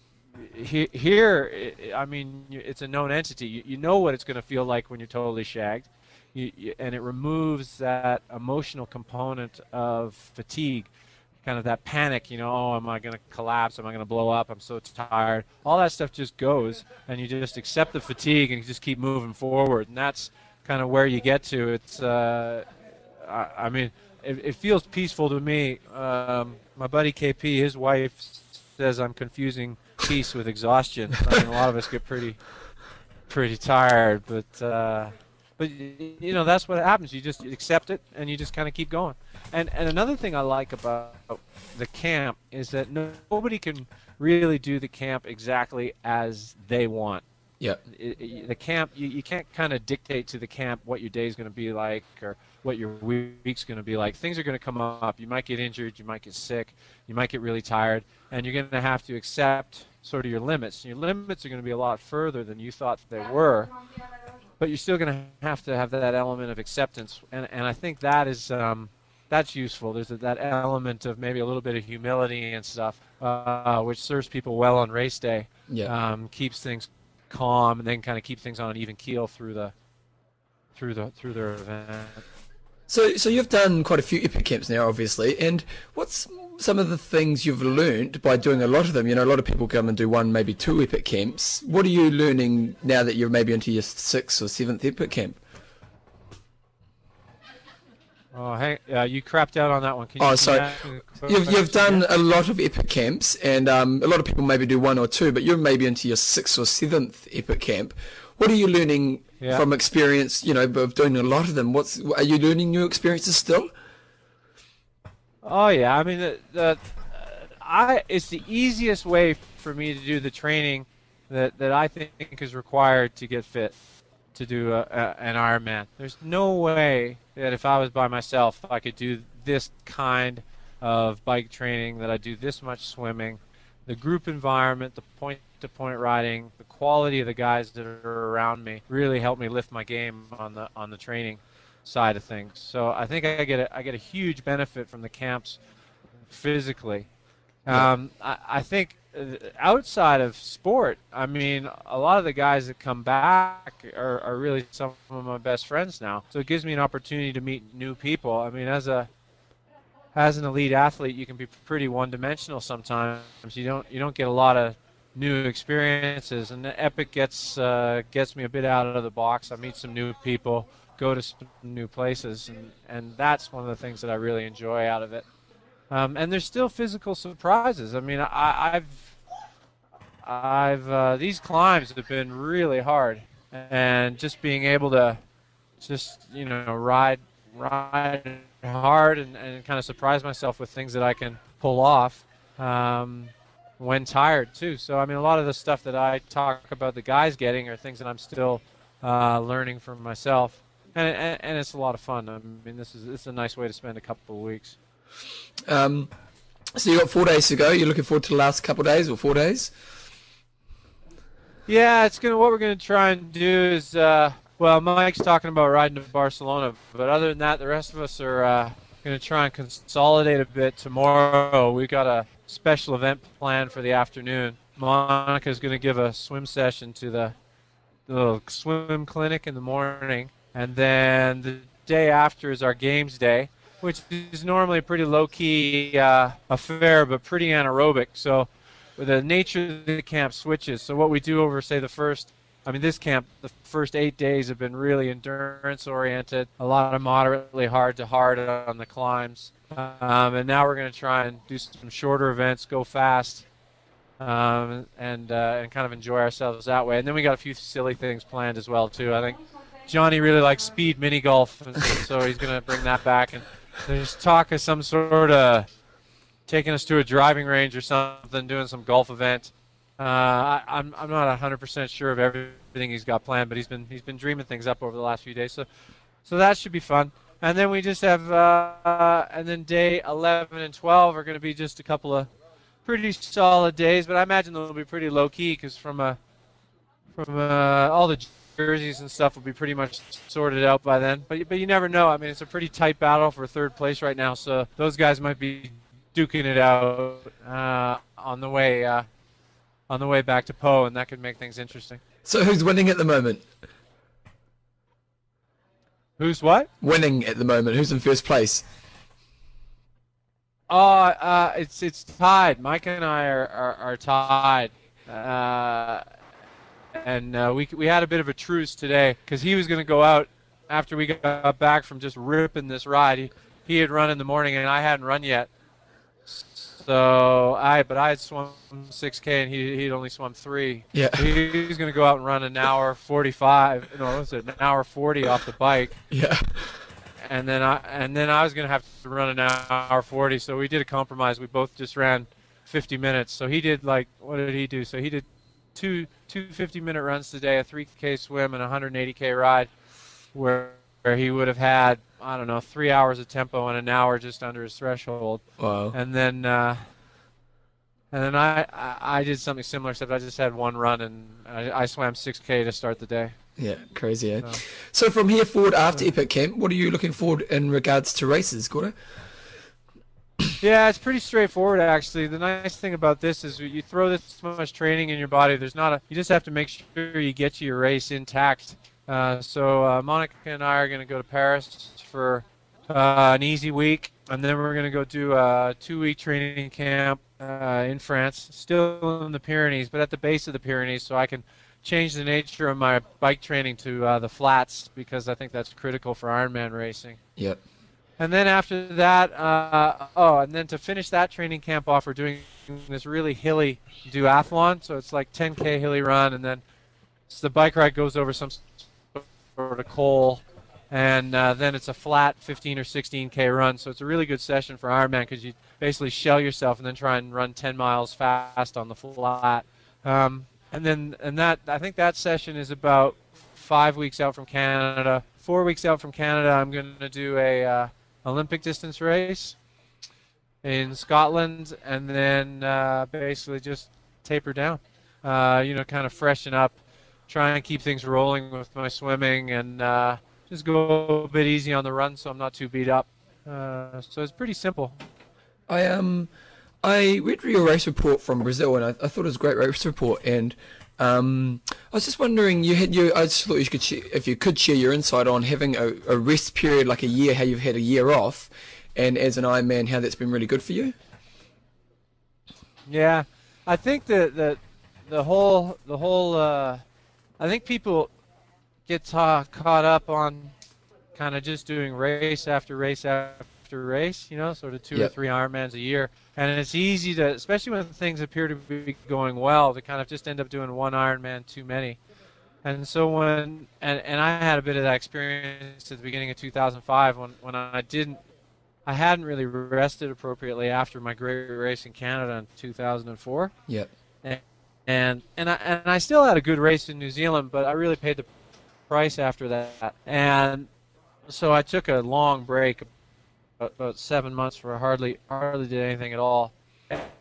he, here, i mean, it's a known entity. You, you know what it's going to feel like when you're totally shagged. You, you, and it removes that emotional component of fatigue, kind of that panic, you know, oh, am I going to collapse? Am I going to blow up? I'm so tired. All that stuff just goes, and you just accept the fatigue and you just keep moving forward. And that's kind of where you get to. It's, uh, I, I mean, it, it feels peaceful to me. Um, my buddy KP, his wife says I'm confusing peace with exhaustion. I mean, a lot of us get pretty, pretty tired, but. Uh, but you know that's what happens. You just accept it and you just kind of keep going. And and another thing I like about the camp is that nobody can really do the camp exactly as they want. Yeah. It, it, the camp you, you can't kind of dictate to the camp what your day is going to be like or what your week's going to be like. Things are going to come up. You might get injured. You might get sick. You might get really tired, and you're going to have to accept sort of your limits. Your limits are going to be a lot further than you thought they were but you're still going to have to have that element of acceptance, and and I think that is um, that's useful. There's a, that element of maybe a little bit of humility and stuff, uh, which serves people well on race day. Yeah. Um, keeps things calm, and then kind of keep things on an even keel through the through the through their event. So, so you've done quite a few epic camps now, obviously. And what's some of the things you've learned by doing a lot of them? You know, a lot of people come and do one, maybe two epic camps. What are you learning now that you're maybe into your sixth or seventh epic camp? Oh, hey, uh, you crapped out on that one. Can you Oh, sorry. you ask me the You've, you've done a lot of epic camps, and um, a lot of people maybe do one or two, but you're maybe into your sixth or seventh epic camp. What are you learning Yeah. from experience? You know, of doing a lot of them. What's are you learning new experiences still? Oh yeah, I mean the, the uh, I it's the easiest way for me to do the training that that I think is required to get fit to do a, a, an Ironman. There's no way that if I was by myself I could do this kind of bike training that I do this much swimming, the group environment, the point to point riding, the quality of the guys that are around me really helped me lift my game on the on the training side of things. So I think I get a, I get a huge benefit from the camps physically. Um, I, I think outside of sport, I mean, a lot of the guys that come back are, are really some of my best friends now. So it gives me an opportunity to meet new people. I mean, as a as an elite athlete, you can be pretty one-dimensional sometimes. You don't you don't get a lot of new experiences, and Epic gets uh, gets me a bit out of the box. I meet some new people, go to some new places, and and that's one of the things that I really enjoy out of it. Um, and there's still physical surprises. I mean, I, I've I've uh, these climbs have been really hard, and just being able to just you know ride ride hard and, and kind of surprise myself with things that I can pull off um, when tired too. So I mean, a lot of the stuff that I talk about the guys getting are things that I'm still uh, learning from myself, and, and and it's a lot of fun. I mean, this is is a nice way to spend a couple of weeks. Um, so you got four days to go. You're looking forward to the last couple days or four days? Yeah, it's gonna. What we're gonna try and do is, uh, well, Mike's talking about riding to Barcelona, but other than that, the rest of us are uh, gonna try and consolidate a bit tomorrow. We've got a special event planned for the afternoon. Monica's gonna give a swim session to the, the little swim clinic in the morning, and then the day after is our games day. Which is normally a pretty low key uh, affair, but pretty anaerobic. So the nature of the camp switches. So what we do over, say, the first, I mean, this camp, the first eight days have been really endurance oriented, a lot of moderately hard to hard on the climbs. Um, and now we're going to try and do some shorter events, go fast, um, and uh, and kind of enjoy ourselves that way. And then we got a few silly things planned as well too. I think Johnny really likes speed mini golf, so he's going to bring that back. And there's talk of some sort of taking us to a driving range or something, doing some golf event. Uh, I, I'm I'm not 100% sure of everything he's got planned, but he's been he's been dreaming things up over the last few days. So so that should be fun. And then we just have uh, and then day 11 and 12 are going to be just a couple of pretty solid days, but I imagine they'll be pretty low key because from a from uh, all the jerseys and stuff will be pretty much sorted out by then. But but you never know. I mean, it's a pretty tight battle for third place right now, so those guys might be duking it out uh, on the way uh, on the way back to Pau, and that could make things interesting. So who's winning at the moment? Who's what? Winning at the moment. Who's in first place? Oh, uh, it's it's tied. Mike and I are are, are tied. And uh, we we had a bit of a truce today because he was going to go out after we got back from just ripping this ride. He he had run in the morning and I hadn't run yet. So I, but I had swum 6K and he he'd only swum three. Yeah. He, was going to go out and run an hour 45. No, what was it? An hour 40 off the bike. Yeah. And then I and then I was going to have to run an hour 40. So we did a compromise. We both just ran 50 minutes. So he did like what did he do? So he did two two 50 minute runs today, a 3K swim and a 180K ride, where where he would have had I don't know three hours of tempo and an hour just under his threshold. Wow. And then uh, and then I, I I did something similar, except I just had one run and I, I swam 6K to start the day. Yeah, crazy. Eh? So- So from here forward after Epic Camp, what are you looking forward in regards to races, Gordo? Yeah, it's pretty straightforward actually. The nice thing about this is you throw this much training in your body. There's not a. You just have to make sure you get to your race intact. Uh, so uh, Monica and I are going to go to Paris for uh, an easy week, and then we're going to go do a two-week training camp uh, in France, still in the Pyrenees, but at the base of the Pyrenees, so I can change the nature of my bike training to uh, the flats because I think that's critical for Ironman racing. Yep. And then after that, uh, oh, and then to finish that training camp off, we're doing this really hilly duathlon. So it's like 10k hilly run, and then the bike ride goes over some sort of col, and uh, then it's a flat 15 or 16k run. So it's a really good session for Ironman because you basically shell yourself and then try and run 10 miles fast on the flat. Um, and then and that I think that session is about five weeks out from Canada. Four weeks out from Canada, I'm going to do a uh, Olympic distance race in Scotland, and then uh, basically just taper down. Uh, you know, kind of freshen up, try and keep things rolling with my swimming, and uh, just go a bit easy on the run, so I'm not too beat up. Uh, so it's pretty simple. I um, I read your race report from Brazil, and I, I thought it was a great race report. And um, I was just wondering, you had you. I just thought you could, share, if you could share your insight on having a, a rest period like a year, how you've had a year off, and as an Ironman, how that's been really good for you. Yeah, I think that the the whole the whole uh, I think people get ta- caught up on kind of just doing race after race after race, you know, sort of two or three Ironmans a year, and it's easy to, especially when things appear to be going well, to kind of just end up doing one Ironman too many. And so when and, and I had a bit of that experience at the beginning of 2005 when when I didn't I hadn't really rested appropriately after my great race in Canada in 2004 Yep. and and I and I still had a good race in New Zealand, but I really paid the price after that. And so I took a long break, about, seven months, where I hardly hardly did anything at all,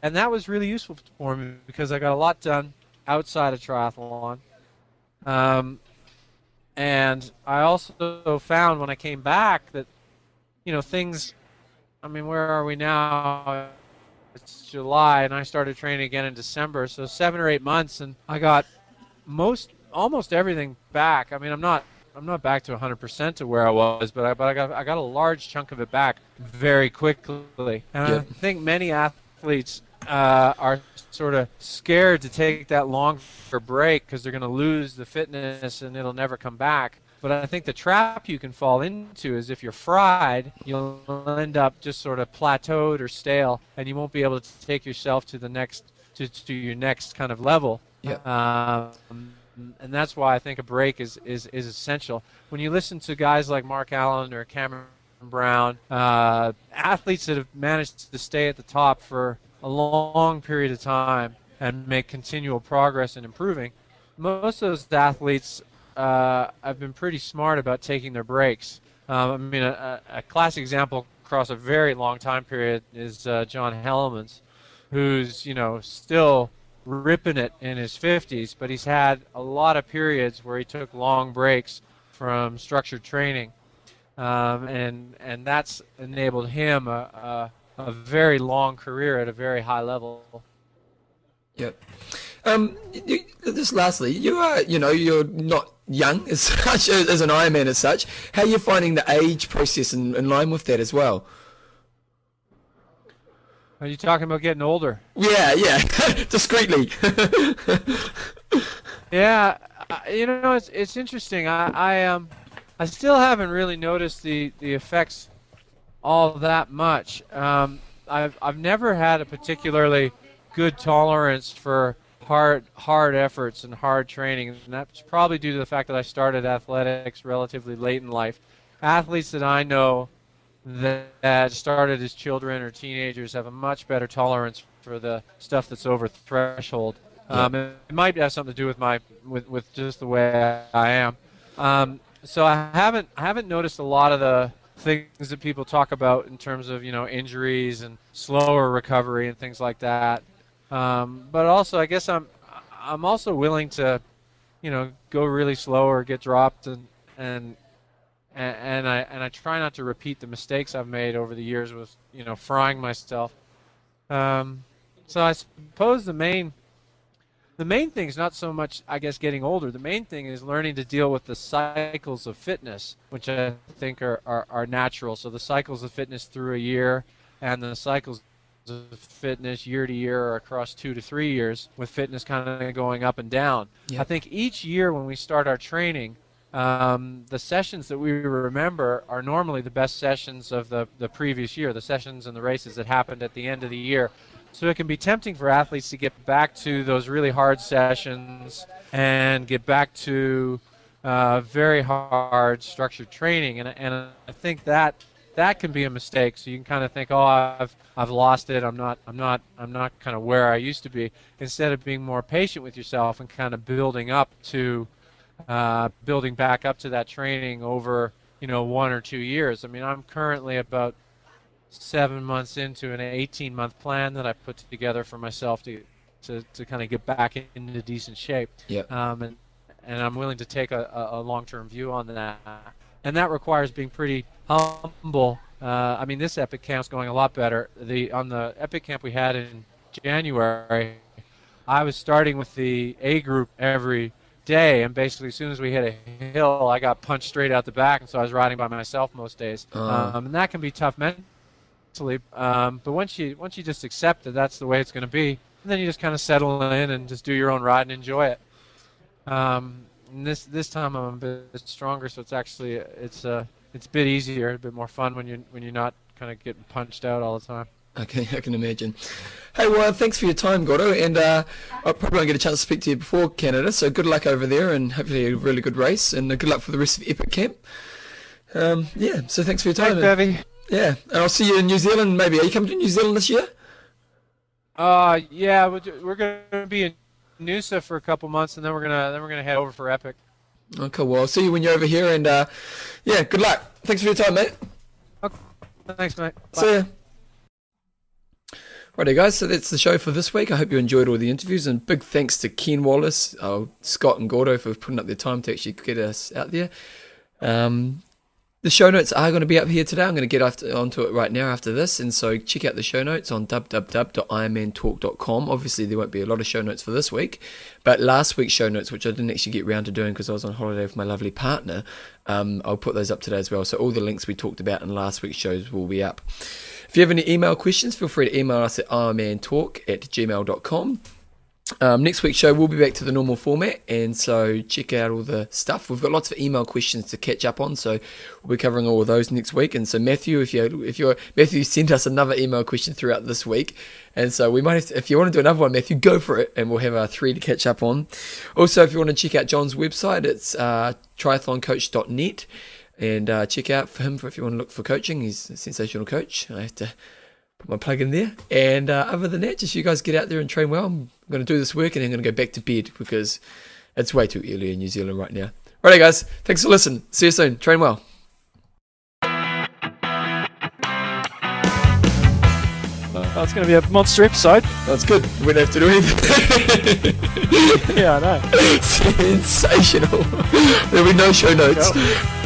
and that was really useful for me because I got a lot done outside of triathlon. Um, and I also found when I came back that, you know, things. I mean, where are we now? it's July and I started training again in December, so seven or eight months, and I got most almost everything back. I mean, I'm not I'm not back to 100% to where I was, but I but I got I got a large chunk of it back very quickly. And Yeah. I think many athletes uh, are sort of scared to take that long for break because they're going to lose the fitness and it'll never come back. But I think the trap you can fall into is if you're fried, you'll end up just sort of plateaued or stale, and you won't be able to take yourself to the next to, to your next kind of level. Yeah. Um, and that's why I think a break is, is, is essential. When you listen to guys like Mark Allen or Cameron Brown, uh, athletes that have managed to stay at the top for a long period of time and make continual progress and improving, most of those athletes uh, have been pretty smart about taking their breaks. Um, I mean, a, a classic example across a very long time period is uh, John Hellemans, who's you know still ripping it in his 50s, but he's had a lot of periods where he took long breaks from structured training, um, and and that's enabled him a, a, a very long career at a very high level. Yep. Um, you, just lastly, you are, you know, you're not young as such, as, an Ironman as such. How are you finding the age process in, in line with that as well? Are you talking about getting older? Yeah, yeah, discreetly. Yeah, you know it's it's interesting. I I um I still haven't really noticed the the effects all that much. Um, I've I've never had a particularly good tolerance for hard hard efforts and hard training, and that's probably due to the fact that I started athletics relatively late in life. Athletes that I know that, started as children or teenagers have a much better tolerance for the stuff that's over threshold. Um, it, it might have something to do with my with, with just the way I am. Um, so I haven't I haven't noticed a lot of the things that people talk about in terms of you know injuries and slower recovery and things like that. Um, but also, I guess I'm I'm also willing to, you know, go really slow or get dropped and and and, and I and I try not to repeat the mistakes I've made over the years with you know frying myself. Um, so I suppose the main the main thing is not so much I guess getting older. The main thing is learning to deal with the cycles of fitness, which I think are, are, are natural. So the cycles of fitness through a year and the cycles of fitness year to year or across two to three years with fitness kind of going up and down. Yeah. I think each year when we start our training, um, the sessions that we remember are normally the best sessions of the, the previous year, the sessions and the races that happened at the end of the year. So it can be tempting for athletes to get back to those really hard sessions and get back to uh, very hard structured training, and, and I think that that can be a mistake. So you can kind of think, oh, I've I've lost it. I'm not I'm not I'm not kind of where I used to be. Instead of being more patient with yourself and kind of building up to uh, building back up to that training over you know one or two years. I mean, I'm currently about seven months into an 18 month plan that I put together for myself to to, to kind of get back into decent shape. Yep. Um, and and I'm willing to take a, a, a long term view on that. And that requires being pretty humble. Uh, I mean, this Epic Camp's going a lot better. The on the Epic Camp we had in January, I was starting with the A group every day, and basically as soon as we hit a hill, I got punched straight out the back, and so I was riding by myself most days. Oh. Um, and that can be tough mentally. Um, but once you once you just accept that that's the way it's going to be, And then you just kind of settle in and just do your own ride and enjoy it. Um, and this this time I'm a bit stronger, so it's actually it's uh it's a bit easier, a bit more fun when you when you're not kind of getting punched out all the time. Okay, I can imagine. Hey, well, thanks for your time, Gordo, and uh, I probably won't get a chance to speak to you before Canada, so good luck over there, and hopefully a really good race, and uh, good luck for the rest of Epic Camp. Um, yeah, so thanks for your time. Thanks, and- yeah, and I'll see you in New Zealand. Maybe are you coming to New Zealand this year? Uh, yeah, we're, gonna be in Noosa for a couple months, and then we're gonna then we're gonna head over for Epic. Okay, well, I'll see you when you're over here, and uh, yeah, good luck. Thanks for your time, mate. Thanks, mate. Bye. See ya. Righty, guys. So that's the show for this week. I hope you enjoyed all the interviews, and big thanks to Ken Wallace, uh, Scott, and Gordo for putting up their time to actually get us out there. Um, the show notes are going to be up here today. I'm going to get after, onto it right now after this. And so check out the show notes on www.ironmantalk.com. Obviously, there won't be a lot of show notes for this week, but last week's show notes, which I didn't actually get round to doing because I was on holiday with my lovely partner, um, I'll put those up today as well. So all the links we talked about in last week's shows will be up. If you have any email questions, feel free to email us at ironmantalk at gmail.com. Um, next week's show, we'll be back to the normal format, and so check out all the stuff. We've got lots of email questions to catch up on, so we'll be covering all of those next week. And so Matthew, if you if you're Matthew sent us another email question throughout this week, and so we might have to, if you want to do another one, Matthew, go for it, and we'll have our three to catch up on. Also, if you want to check out John's website, it's uh, triathloncoach.net, and uh, check out for him for if you want to look for coaching. He's a sensational coach. I have to put my plug in there. And uh, other than that, just you guys get out there and train well. I'm going to do this work and I'm going to go back to bed because it's way too early in New Zealand right now. Righto, guys. Thanks for listening. See you soon. Train well. That's going to be a monster episode. That's good. We don't have to do anything. yeah, I know. Sensational. There'll be no show notes. Cool.